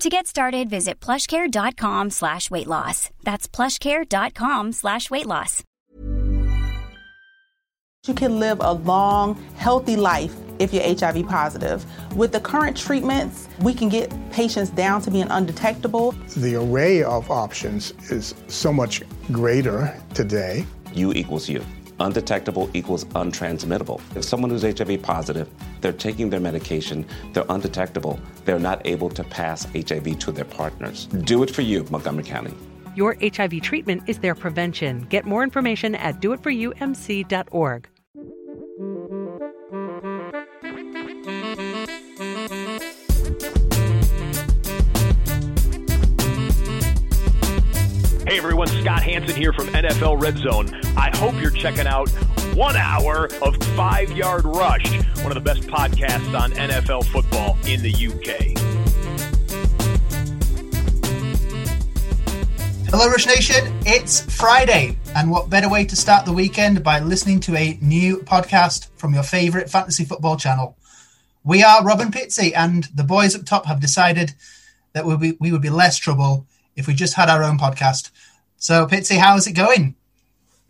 To get started, visit plushcare.com slash weight loss. That's plushcare.com slash weight loss. You can live a long, healthy life if you're HIV positive. With the current treatments, we can get patients down to being undetectable. The array of options is so much greater today. U equals U. Undetectable equals untransmittable. If someone who's HIV positive, they're taking their medication, they're undetectable, they're not able to pass HIV to their partners. Do it for you, Montgomery County. Your HIV treatment is their prevention. Get more information at doitforyoumc.org. everyone, Scott Hanson here from NFL Red Zone. I hope you're checking out one hour of Five Yard Rush, one of the best podcasts on NFL football in the UK. Hello, Rush Nation. It's Friday, and what better way to start the weekend by listening to a new podcast from your favorite fantasy football channel? We are Robin Pitsy, and the boys up top have decided that we, we would be less trouble if we just had our own podcast. So, Pitsy, how's it going?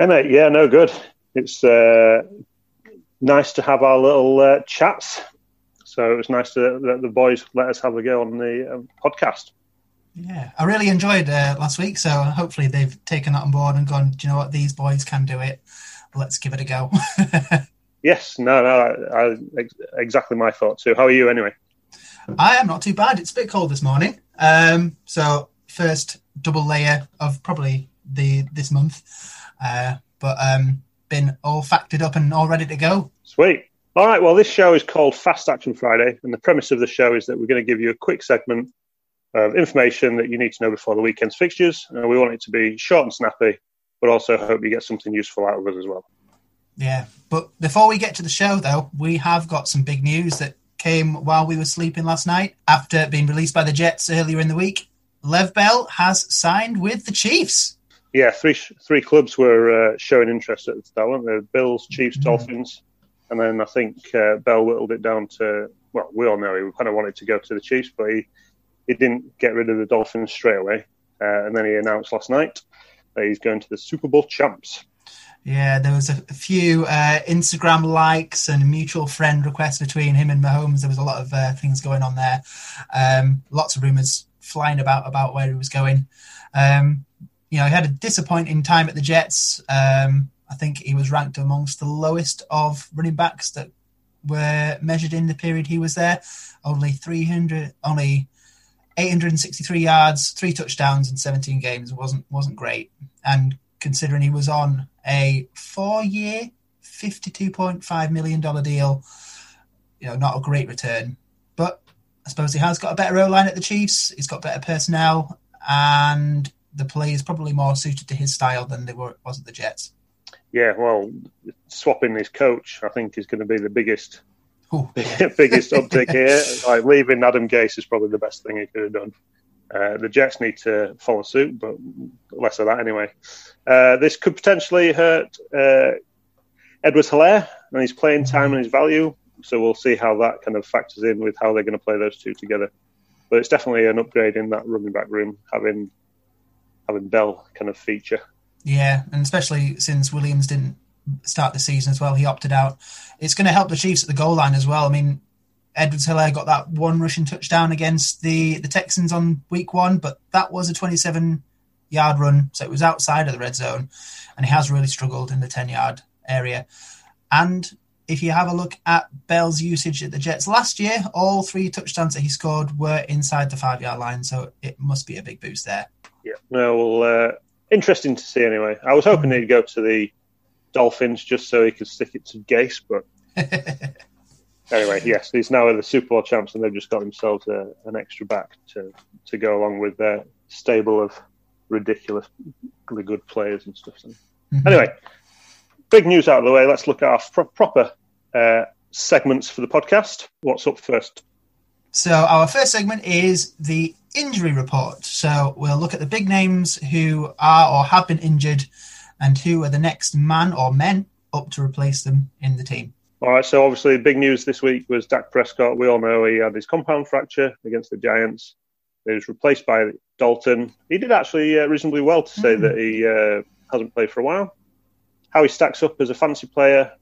Hey, mate. Yeah, no, good. It's uh, nice to have our little uh, chats. So it was nice to that the boys let us have a go on the um, podcast. Yeah, I really enjoyed uh, last week. So hopefully they've taken that on board and gone. Do you know what? These boys can do it. Let's give it a go. yes. No. No. I, I, exactly my thought too. How are you anyway? I am not too bad. It's a bit cold this morning. Um, so first double layer of probably the this month, uh, but um, been all factored up and all ready to go. Sweet. All right. Well, this show is called Fast Action Friday, and the premise of the show is that we're going to give you a quick segment of information that you need to know before the weekend's fixtures. And we want it to be short and snappy, but also hope you get something useful out of it as well. Yeah. But before we get to the show, though, we have got some big news that came while we were sleeping last night after being released by the Jets earlier in the week. Le'Veon Bell has signed with the Chiefs. Yeah, three three clubs were uh, showing interest at that one. The Bills, Chiefs, mm-hmm. Dolphins, and then I think uh, Bell whittled it down to well, we all know he kind of wanted to go to the Chiefs, but he he didn't get rid of the Dolphins straight away. Uh, and then he announced last night that he's going to the Super Bowl champs. Yeah, there was a, a few uh, Instagram likes and mutual friend requests between him and Mahomes. There was a lot of uh, things going on there. Um, lots of rumors flying about about where he was going. Um, you know, he had a disappointing time at the Jets. Um, I think he was ranked amongst the lowest of running backs that were measured in the period he was there. Only 300, only 863 yards, three touchdowns in 17 games wasn't wasn't great. And considering he was on a four-year, 52.5 million dollar deal, you know, not a great return. I suppose he has got a better O line at the Chiefs. He's got better personnel, and the play is probably more suited to his style than they were was at the Jets. Yeah, well, swapping his coach, I think, is going to be the biggest biggest uptick here. Like leaving Adam Gase is probably the best thing he could have done. Uh, the Jets need to follow suit, but less of that anyway. Uh, this could potentially hurt uh, Edwards Helaire and his playing time and his value. So we'll see how that kind of factors in with how they're going to play those two together. But it's definitely an upgrade in that running back room having having Bell kind of feature. Yeah, and especially since Williams didn't start the season as well, he opted out. It's going to help the Chiefs at the goal line as well. I mean, Edwards Helaire got that one rushing touchdown against the, the Texans on week one, but that was a 27 yard run, so it was outside of the red zone, and he has really struggled in the 10 yard area. And if you have a look at Bell's usage at the Jets last year, all three touchdowns that he scored were inside the five yard line, so it must be a big boost there. Yeah, no, well, uh, interesting to see anyway. I was hoping he'd go to the Dolphins just so he could stick it to Gase, but anyway, yes, he's now are the Super Bowl champs, and they've just got themselves a, an extra back to to go along with their stable of ridiculously good players and stuff. So. Mm-hmm. Anyway, big news out of the way. Let's look at our pro- proper uh, segments for the podcast. What's up first? So our first segment is the injury report. So we'll look at the big names who are or have been injured, and who are the next man or men up to replace them in the team. All right, so obviously, big news this week was Dak Prescott. We all know he had his compound fracture against the Giants. He was replaced by Dalton. He did actually uh, reasonably well to say mm. that he uh, hasn't played for a while. How he stacks up as a fancy player,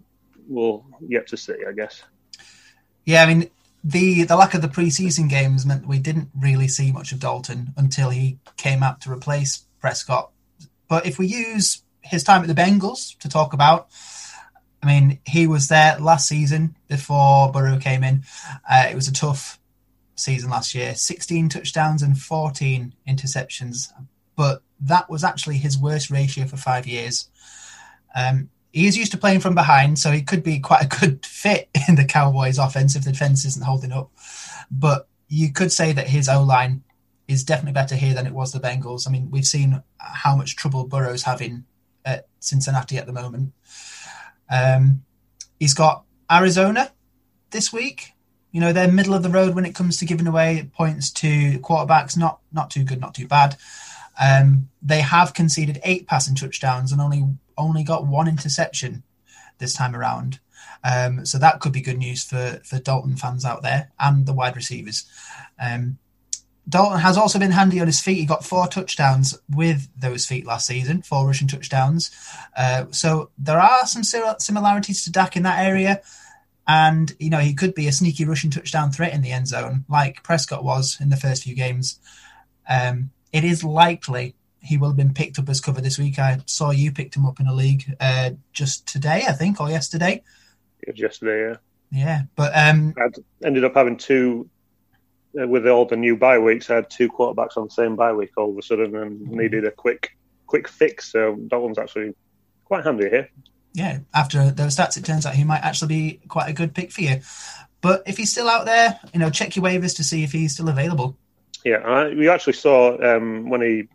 we'll yet to see, I guess. Yeah, I mean, the the lack of the preseason games meant we didn't really see much of Dalton until he came out to replace Prescott. But if we use his time at the Bengals to talk about, I mean, he was there last season before Burrow came in. Uh, it was a tough season last year 16 touchdowns and 14 interceptions. But that was actually his worst ratio for five years. Um, he is used to playing from behind, so he could be quite a good fit in the Cowboys' offense if the defense isn't holding up. But you could say that his O line is definitely better here than it was the Bengals. I mean, we've seen how much trouble Burrow's having at Cincinnati at the moment. Um, he's got Arizona this week. You know, they're middle of the road when it comes to giving away points to quarterbacks. Not not too good, not too bad. Um, they have conceded eight passing touchdowns and only only got one interception this time around. Um, so that could be good news for for Dalton fans out there and the wide receivers. Um, Dalton has also been handy on his feet. He got four touchdowns with those feet last season, four rushing touchdowns. Uh, so there are some similarities to Dak in that area. And, you know, he could be a sneaky rushing touchdown threat in the end zone, like Prescott was in the first few games. Um, it is likely he will have been picked up as cover this week. I saw you picked him up in a league uh, just today, I think, or yesterday. It was yesterday, yeah. Yeah, but um, I ended up having two uh, with all the new bye weeks, I had two quarterbacks on the same bye week all of a sudden and mm-hmm. needed a quick quick fix. So that one's actually quite handy here. Yeah, after those stats, it turns out he might actually be quite a good pick for you. But if he's still out there, you know, check your waivers to see if he's still available. Yeah, I, we actually saw um, when he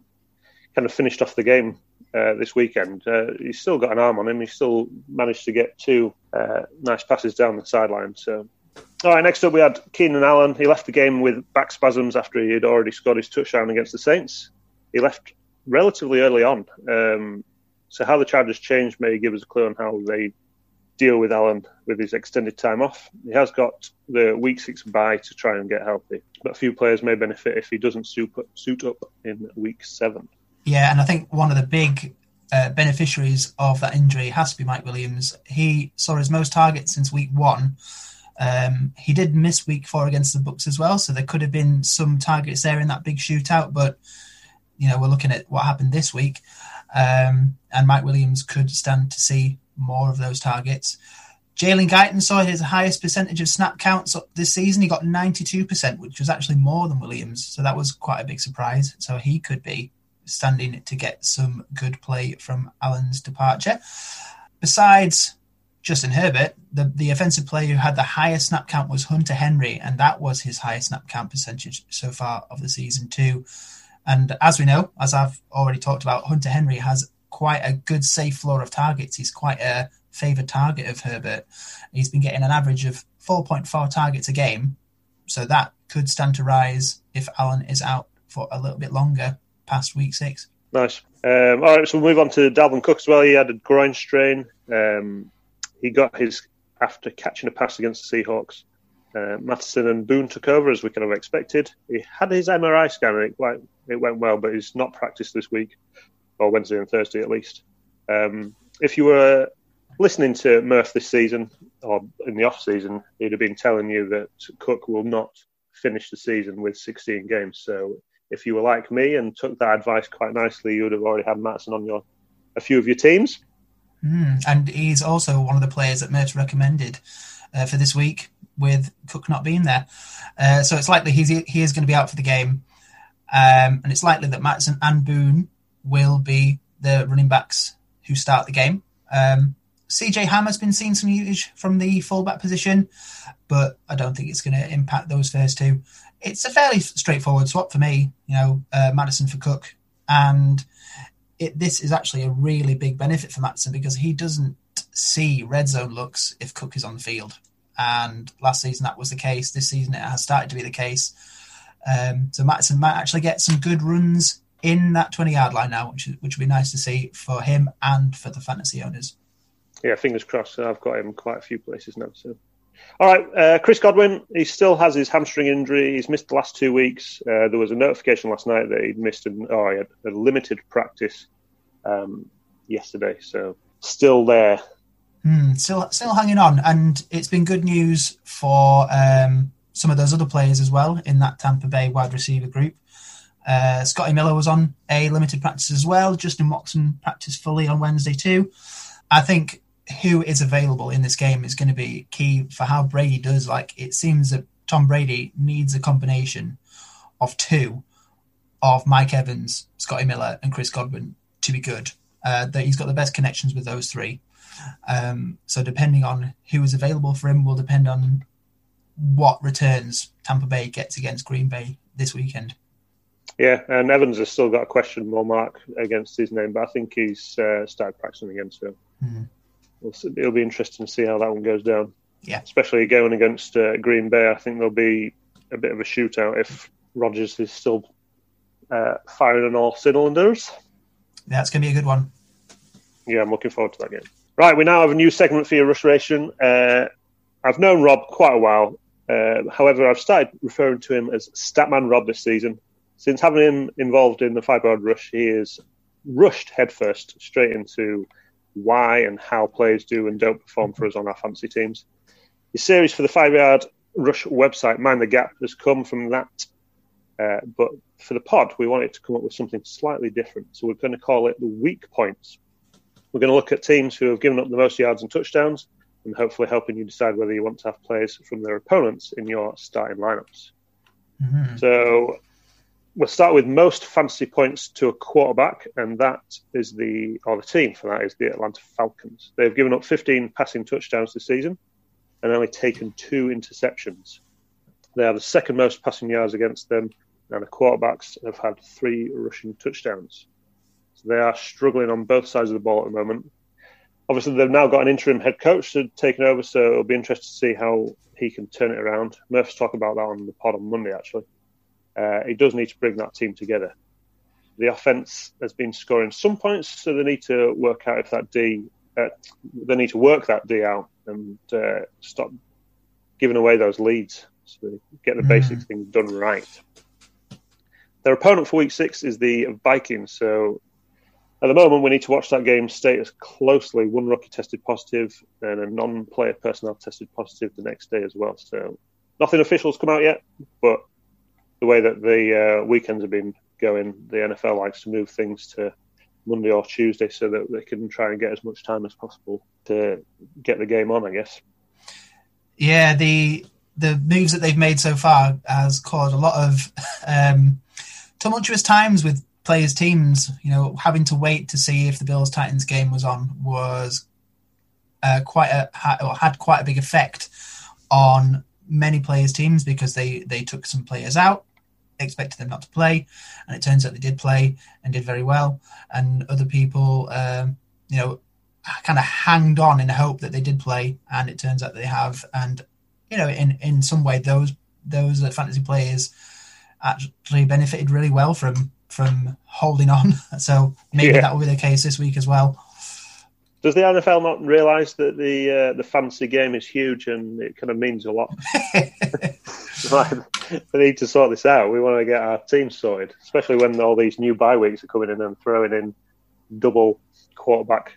kind of finished off the game uh, this weekend. Uh, he's still got an arm on him. He still managed to get two uh, nice passes down the sideline. So all right, next up we had Keenan Allen. He left the game with back spasms after he had already scored his touchdown against the Saints. He left relatively early on. Um, so how the Chargers changed may give us a clue on how they deal with Allen with his extended time off. He has got the week six bye to try and get healthy, but a few players may benefit if he doesn't suit, up in week seven. Yeah, and I think one of the big uh, beneficiaries of that injury has to be Mike Williams. He saw his most targets since week one um, he did miss week four against the Bucs as well, so there could have been some targets there in that big shootout. But you know, we're looking at what happened this week, um, and Mike Williams could stand to see more of those targets. Jalen Guyton saw his highest percentage of snap counts this season. He got 92%, which was actually more than Williams. So that was quite a big surprise. So he could be standing to get some good play from Allen's departure. Besides Justin Herbert, the, the offensive player who had the highest snap count was Hunter Henry, and that was his highest snap count percentage so far of the season, too. And as we know, as I've already talked about, Hunter Henry has quite a good safe floor of targets. He's quite a favoured target of Herbert. He's been getting an average of 4.4 targets a game, so that could stand to rise if Allen is out for a little bit longer past week six. Nice. Um, all right, so we'll move on to Dalvin Cook as well. He had a groin strain. Um, he got his after catching a pass against the Seahawks. Uh, Mattison and Boone took over as we kind of expected. He had his MRI scan and it, like, it went well, but he's not practiced this week, or Wednesday and Thursday at least. Um, if you were listening to Murph this season, or in the off season, he'd have been telling you that Cook will not finish the season with 16 games. So if you were like me and took that advice quite nicely, you would have already had Mattison on your a few of your teams. Mm, and he's also one of the players that Mert recommended uh, for this week, with Cook not being there. Uh, so it's likely he's he is going to be out for the game, um, and it's likely that Mattison and Boone will be the running backs who start the game. Um, CJ Ham has been seeing some usage from the fullback position, but I don't think it's going to impact those first two. It's a fairly straightforward swap for me, you know, uh, Mattison for Cook, and it, this is actually a really big benefit for Mattison because he doesn't see red zone looks if Cook is on the field. And last season that was the case. This season it has started to be the case. Um, so Mattison might actually get some good runs in that 20 yard line now, which, which would be nice to see for him and for the fantasy owners. Yeah, fingers crossed. I've got him quite a few places now. So, all right, uh, Chris Godwin. He still has his hamstring injury. He's missed the last two weeks. Uh, there was a notification last night that he'd missed an, oh, he had a limited practice um, yesterday. So, still there. Mm, still, still hanging on, and it's been good news for um, some of those other players as well in that Tampa Bay wide receiver group. Uh, Scotty Miller was on a limited practice as well. Justin Watson practiced fully on Wednesday too. I think who is available in this game is going to be key for how Brady does. Like it seems that Tom Brady needs a combination of two of Mike Evans, Scotty Miller, and Chris Godwin to be good. Uh, that he's got the best connections with those three. Um, so depending on who is available for him will depend on what returns Tampa Bay gets against Green Bay this weekend. Yeah, and Evans has still got a question mark against his name, but I think he's uh, started practicing again. So mm-hmm we'll see, it'll be interesting to see how that one goes down. Yeah, especially going against uh, Green Bay, I think there'll be a bit of a shootout if Rodgers is still uh, firing on all cylinders. That's going to be a good one. Yeah, I'm looking forward to that game. Right, we now have a new segment for your restoration. Uh, I've known Rob quite a while. Uh, however, I've started referring to him as Statman Rob this season. Since having him involved in the five yard rush, he is rushed headfirst straight into why and how players do and don't perform for us on our fantasy teams. The series for the five yard rush website, Mind the Gap, has come from that. Uh, but for the pod, we wanted to come up with something slightly different. So we're going to call it the weak points. We're going to look at teams who have given up the most yards and touchdowns and hopefully helping you decide whether you want to have players from their opponents in your starting lineups. Mm-hmm. So we'll start with most fantasy points to a quarterback, and that is the or the team for that is the Atlanta Falcons. They've given up 15 passing touchdowns this season and only taken two interceptions. They have the second most passing yards against them, and the quarterbacks have had three rushing touchdowns. So they are struggling on both sides of the ball at the moment. Obviously, they've now got an interim head coach to taken over, so it'll be interesting to see how he can turn it around. Murph's talk about that on the pod on Monday, actually uh, he does need to bring that team together. The offense has been scoring some points, so they need to work out if that D, uh, they need to work that D out and uh, stop giving away those leads, so they get the mm. basic things done right. Their opponent for Week Six is the Vikings, so at the moment, we need to watch that game status closely. One rookie tested positive, and a non-player personnel tested positive the next day as well. So, nothing official has come out yet, but the way that the uh, weekends have been going, the NFL likes to move things to Monday or Tuesday so that they can try and get as much time as possible to get the game on. I guess. Yeah, the the moves that they've made so far has caused a lot of um, tumultuous times with players' teams. You know, having to wait to see if the Bills Titans game was on was uh, quite a had quite a big effect on many players' teams because they they took some players out expected them not to play, and it turns out they did play and did very well. And other people, um, you know, kind of hanged on in the hope that they did play, and it turns out they have. And you know, in in some way, those those fantasy players actually benefited really well from from holding on. So maybe Yeah. that will be the case this week as well. Does the NFL not realise that the uh, the fantasy game is huge and it kind of means a lot? like, we need to sort this out. We want to get our team sorted, especially when all these new bye weeks are coming in and throwing in double quarterback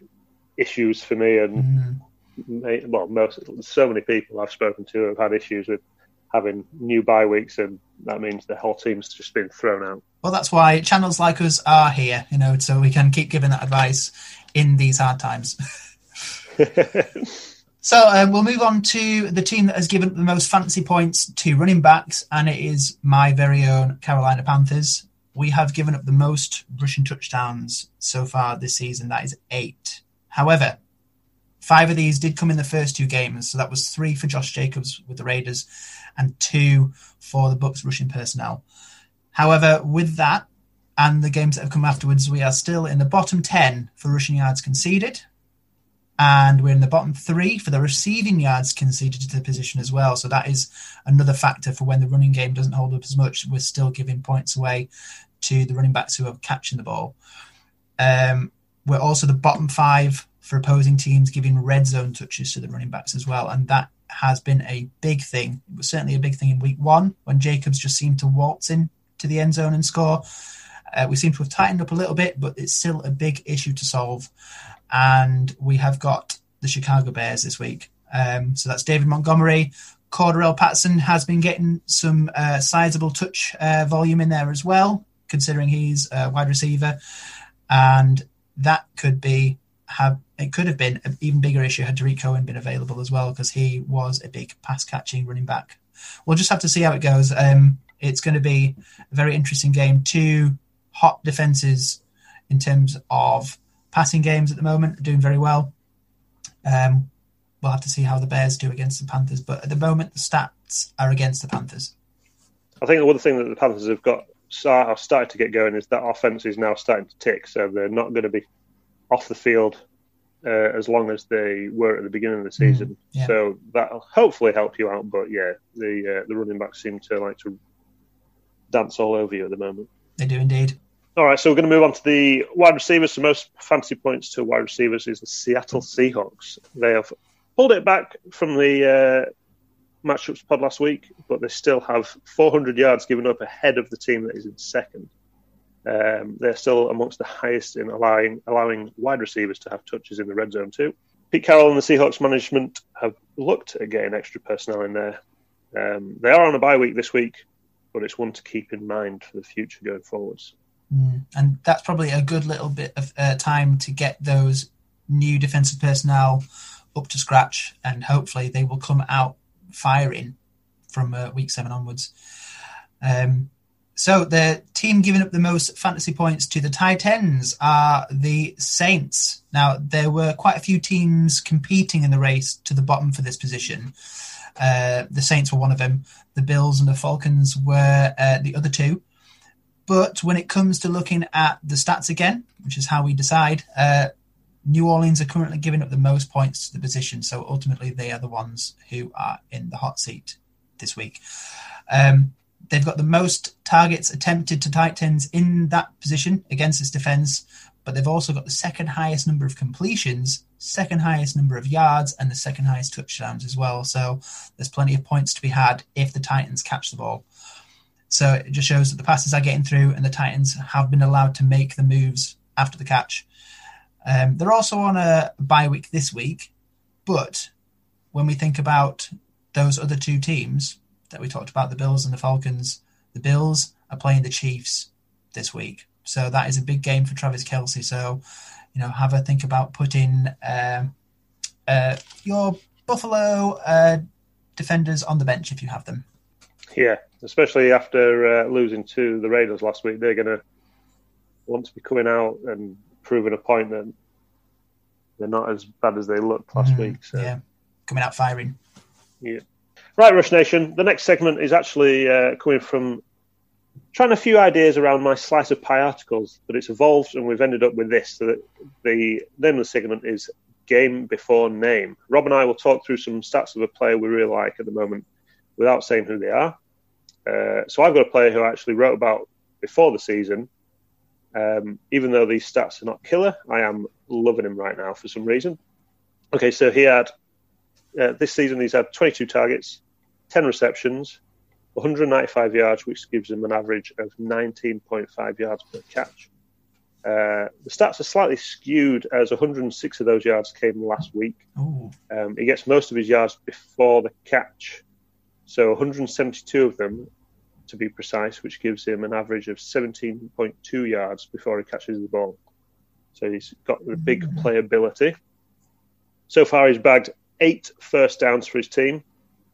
issues for me and ma- well, most so many people I've spoken to have had issues with having new bye weeks, and that means the whole team's just been thrown out. Well, that's why channels like us are here, you know, so we can keep giving that advice in these hard times. so um, we'll move on to the team that has given the most fancy points to running backs, and it is my very own Carolina Panthers. We have given up the most rushing touchdowns so far this season. That is eight. However, five of these did come in the first two games. So that was three for Josh Jacobs with the Raiders and two for the Bucs rushing personnel. However, with that and the games that have come afterwards, we are still in the bottom 10 for rushing yards conceded. And we're in the bottom three for the receiving yards conceded to the position as well. So that is another factor for when the running game doesn't hold up as much. We're still giving points away to the running backs who are catching the ball. Um, we're also the bottom five for opposing teams giving red zone touches to the running backs as well. And that has been a big thing. It was certainly a big thing in week one when Jacobs just seemed to waltz in to the end zone and score. Uh, we seem to have tightened up a little bit, but it's still a big issue to solve. And we have got the Chicago Bears this week. Um, so that's David Montgomery. Cordarrelle Patterson has been getting some uh, sizable touch uh, volume in there as well, considering he's a wide receiver. And that could be have it could have been an even bigger issue had Tarik Cohen been available as well because he was a big pass catching running back. We'll just have to see how it goes. Um, it's going to be a very interesting game. Two hot defenses in terms of passing games at the moment are doing very well. Um, we'll have to see how the Bears do against the Panthers, but at the moment the stats are against the Panthers. I think the one thing that the Panthers have got started to get going is that offense is now starting to tick, so they're not going to be off the field uh, as long as they were at the beginning of the season. yeah. So that'll hopefully help you out. But yeah, the uh, the running backs seem to like to dance all over you at the moment. They do indeed. All right, so we're going to move on to the wide receivers. The most fancy points to wide receivers is the Seattle Seahawks. They have pulled it back from the uh, matchups pod last week, but they still have 400 yards given up ahead of the team that is in second. Um, they're still amongst the highest in allowing allowing wide receivers to have touches in the red zone too. Pete Carroll and the Seahawks management have looked at getting extra personnel in there. Um, they are on a bye week this week, but it's one to keep in mind for the future going forwards. Mm. And that's probably a good little bit of uh, time to get those new defensive personnel up to scratch, and hopefully they will come out firing from uh, week seven onwards. Um, so the team giving up the most fantasy points to the tight ends are the Saints. Now there were quite a few teams competing in the race to the bottom for this position. Uh, the Saints were one of them. The Bills and the Falcons were uh, the other two. But when it comes to looking at the stats again, which is how we decide, uh, New Orleans are currently giving up the most points to the position. So ultimately, they are the ones who are in the hot seat this week. Um, they've got the most targets attempted to tight ends in that position against its defense, but they've also got the second highest number of completions, second highest number of yards, and the second highest touchdowns as well. So there's plenty of points to be had if the Titans catch the ball. So it just shows that the passes are getting through and the Titans have been allowed to make the moves after the catch. Um, they're also on a bye week this week, but when we think about those other two teams that we talked about, the Bills and the Falcons, the Bills are playing the Chiefs this week. So that is a big game for Travis Kelce. So, you know, have a think about putting um uh, your Buffalo uh, defenders on the bench if you have them. Yeah, especially after uh, losing to the Raiders last week, they're going to want to be coming out and proving a point that they're not as bad as they looked last week. So. Yeah, coming out firing. Yeah. Right, Rush Nation. The next segment is actually uh, coming from trying a few ideas around my slice of pie articles, but it's evolved and we've ended up with this. So that the name of the segment is Game Before Name. Rob and I will talk through some stats of a player we really like at the moment without saying who they are. Uh, so I've got a player who I actually wrote about before the season. Um, even though these stats are not killer, I am loving him right now for some reason. Okay, so he had uh, this season he's had 22 targets, 10 receptions, 195 yards, which gives him an average of 19.5 yards per catch. Uh, the stats are slightly skewed as 106 of those yards came last week. Um, he gets most of his yards before the catch, so 172 of them to be precise, which gives him an average of 17.2 yards before he catches the ball. So he's got the big playability. So far, he's bagged eight first downs for his team.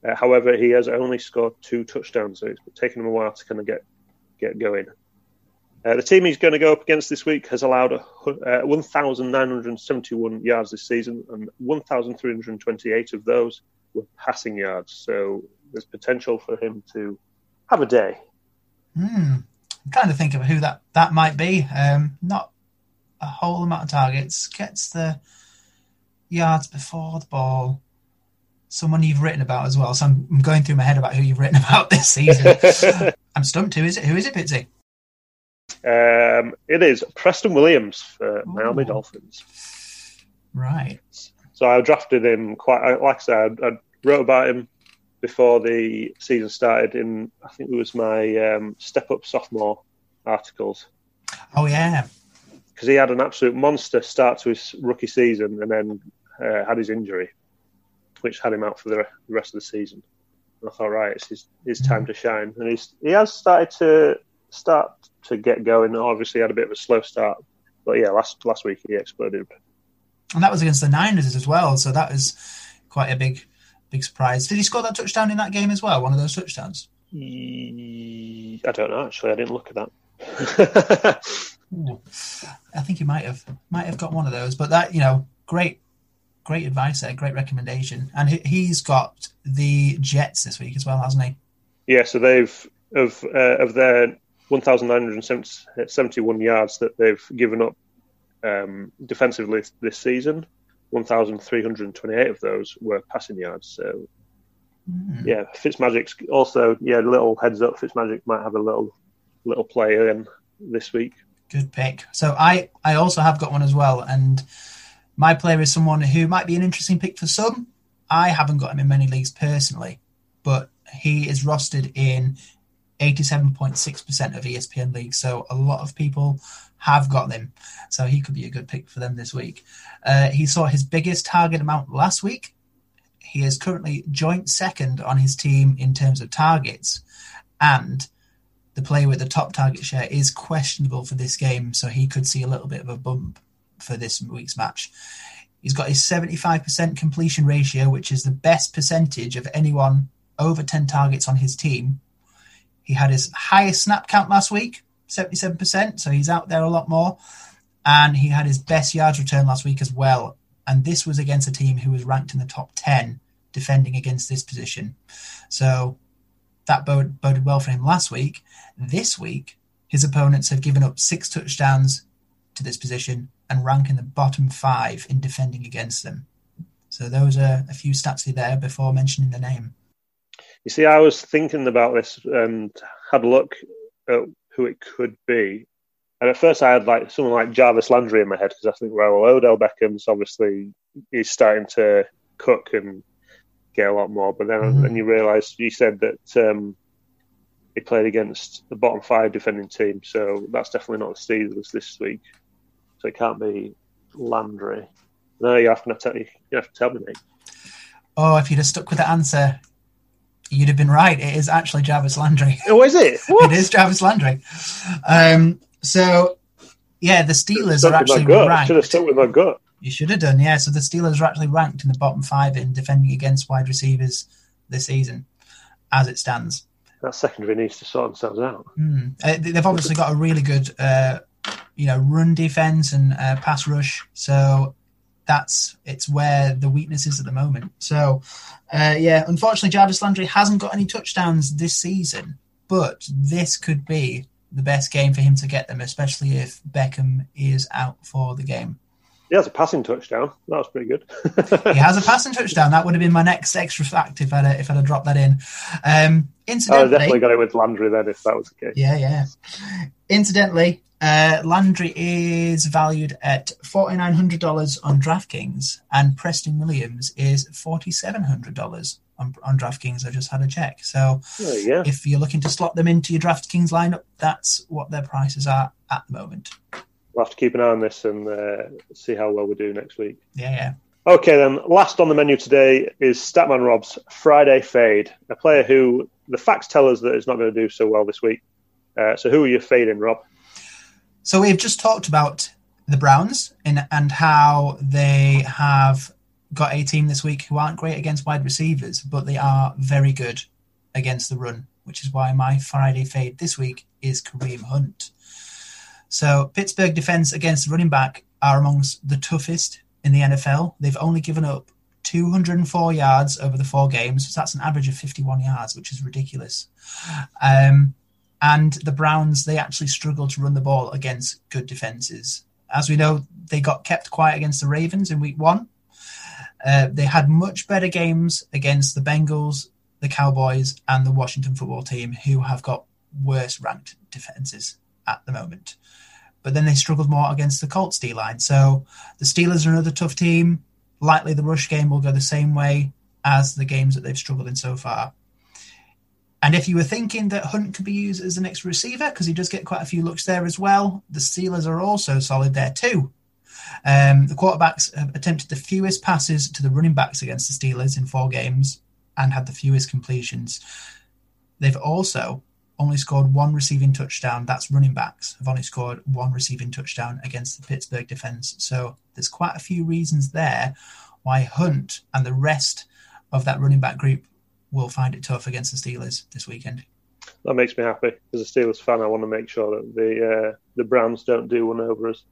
Uh, however, he has only scored two touchdowns, so it's taken him a while to kind of get get going. Uh, the team he's going to go up against this week has allowed a, uh, 1,971 yards this season, and 1,328 of those were passing yards. So there's potential for him to have a day. Hmm. I'm trying to think of who that, that might be. Um, not a whole amount of targets. Gets the yards before the ball. Someone you've written about as well. So I'm, I'm going through my head about who you've written about this season. I'm stumped. Who is it? Who is it, Pitsy? Um, it is Preston Williams for Ooh. Miami Dolphins. Right. So I drafted him quite. Like I said, I, wrote about him before the season started. In I think it was my um, step up sophomore articles. Oh yeah. Because he had an absolute monster start to his rookie season, and then uh, had his injury, which had him out for the rest of the season. And I thought, right, it's his, his time mm. to shine, and he's he has started to start to get going. Obviously, had a bit of a slow start, but yeah, last last week he exploded. And that was against the Niners as well, so that was quite a big big surprise. Did he score that touchdown in that game as well? One of those touchdowns? I don't know. Actually, I didn't look at that. I think he might have might have got one of those, but that you know, great great advice there, great recommendation, and he's got the Jets this week as well, hasn't he? Yeah, so they've of uh, of their 1,971 yards that they've given up um, defensively this season. 1,328 of those were passing yards. So, mm. yeah, Fitzmagic's also, yeah, a little heads up. Fitzmagic might have a little little play in this week. Good pick. So I I also have got one as well, and my player is someone who might be an interesting pick for some. I haven't got him in many leagues personally, but he is rostered in 87.6% of ESPN leagues. So a lot of people have got him. So he could be a good pick for them this week. Uh, he saw his biggest target amount last week. He is currently joint second on his team in terms of targets. And the player with the top target share is questionable for this game. So he could see a little bit of a bump for this week's match. He's got his 75% completion ratio, which is the best percentage of anyone over 10 targets on his team he had his highest snap count last week, 77%, so he's out there a lot more. And he had his best yards return last week as well. And this was against a team who was ranked in the top 10 defending against this position. So that boded, boded well for him last week. This week, his opponents have given up six touchdowns to this position and rank in the bottom five in defending against them. So those are a few stats there before mentioning the name. You see, I was thinking about this and had a look at who it could be. And at first, I had like someone like Jarvis Landry in my head because I think, well, Odell Beckham's obviously he's starting to cook and get a lot more. But then, mm-hmm. then you realise you said that um, he played against the bottom five defending team, so that's definitely not the Steelers this week. So it can't be Landry. No, you have to tell you, you have to tell me, mate. Oh, if you'd have stuck with the answer, You'd have been right. It is actually Jarvis Landry. Oh, is it? What? it is Jarvis Landry. Um, so, yeah, the Steelers are actually ranked. Should have stuck with my gut. You should have done, yeah. So the Steelers are actually ranked in the bottom five in defending against wide receivers this season, as it stands. That secondary needs to sort themselves out. Mm. Uh, they've obviously got a really good, uh, you know, run defense and uh, pass rush. So that's it's where the weakness is at the moment. So, uh, yeah, unfortunately, Jarvis Landry hasn't got any touchdowns this season, but this could be the best game for him to get them, especially if Beckham is out for the game. He has a passing touchdown. That was pretty good. he has a passing touchdown. That would have been my next extra fact if I'd if I'd have dropped that in. Um, incidentally, I definitely got it with Landry then if that was the case. Yeah, yeah. Incidentally, uh, Landry is valued at forty nine hundred dollars on DraftKings, and Preston Williams is forty seven hundred dollars on, on DraftKings. I just had a check. So yeah. if you're looking to slot them into your DraftKings lineup, that's what their prices are at the moment. We'll have to keep an eye on this and uh, see how well we do next week. Yeah, yeah. Okay, then. Last on the menu today is Statman Rob's Friday Fade, a player who the facts tell us that is not going to do so well this week. Uh, so, who are you fading, Rob? So, we've just talked about the Browns and, and how they have got a team this week who aren't great against wide receivers, but they are very good against the run, which is why my Friday fade this week is Kareem Hunt. So Pittsburgh defense against running back are amongst the toughest in the NFL. They've only given up 204 yards over the four games. So that's an average of 51 yards, which is ridiculous. Um, and the Browns, they actually struggle to run the ball against good defenses. As we know, they got kept quiet against the Ravens in week one. Uh, they had much better games against the Bengals, the Cowboys, and the Washington football team, who have got worse ranked defenses at the moment. But then they struggled more against the Colts D line. So the Steelers are another tough team. Likely the rush game will go the same way as the games that they've struggled in so far. And if you were thinking that Hunt could be used as the next receiver, because he does get quite a few looks there as well, the Steelers are also solid there too. Um, the quarterbacks have attempted the fewest passes to the running backs against the Steelers in four games and had the fewest completions. They've also only scored one receiving touchdown. That's running backs have only scored one receiving touchdown against the Pittsburgh defense. So there's quite a few reasons there why Hunt and the rest of that running back group will find it tough against the Steelers this weekend. That makes me happy. As a Steelers fan, I want to make sure that the uh, the Browns don't do one over us.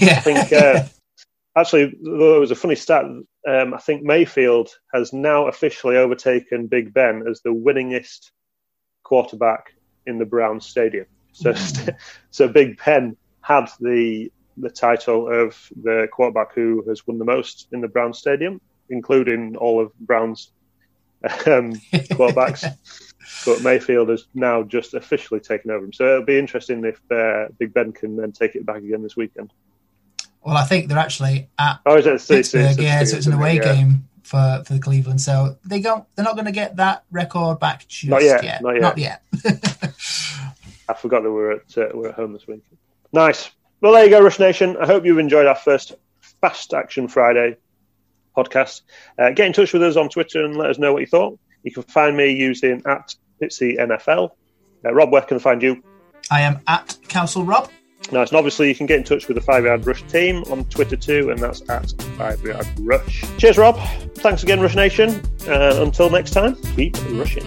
Yeah. I think uh, actually, though it was a funny stat, um, I think Mayfield has now officially overtaken Big Ben as the winningest quarterback in the Browns stadium. So, mm. so Big Ben had the the title of the quarterback who has won the most in the Browns stadium, including all of Browns um, quarterbacks. but Mayfield has now just officially taken over him. So it'll be interesting if uh, Big Ben can then take it back again this weekend. Well, I think they're actually at oh, is it? It's, Pittsburgh, it's, it's, yeah, so it's an away yeah. game for, for Cleveland. So they go, they're not going to get that record back just Not yet, yet. not yet. Not yet. I forgot that we were at uh, we we're at home this week. Nice. Well, there you go, Rush Nation. I hope you've enjoyed our first Fast Action Friday podcast. Uh, get in touch with us on Twitter and let us know what you thought. You can find me using at Pitsy NFL. Uh, Rob, where can I find you? I am at Council Rob. Nice. And obviously, you can get in touch with the Five Yard Rush team on Twitter too, and that's at Five Yard Rush. Cheers, Rob. Thanks again, Rush Nation. Uh, until next time, keep rushing.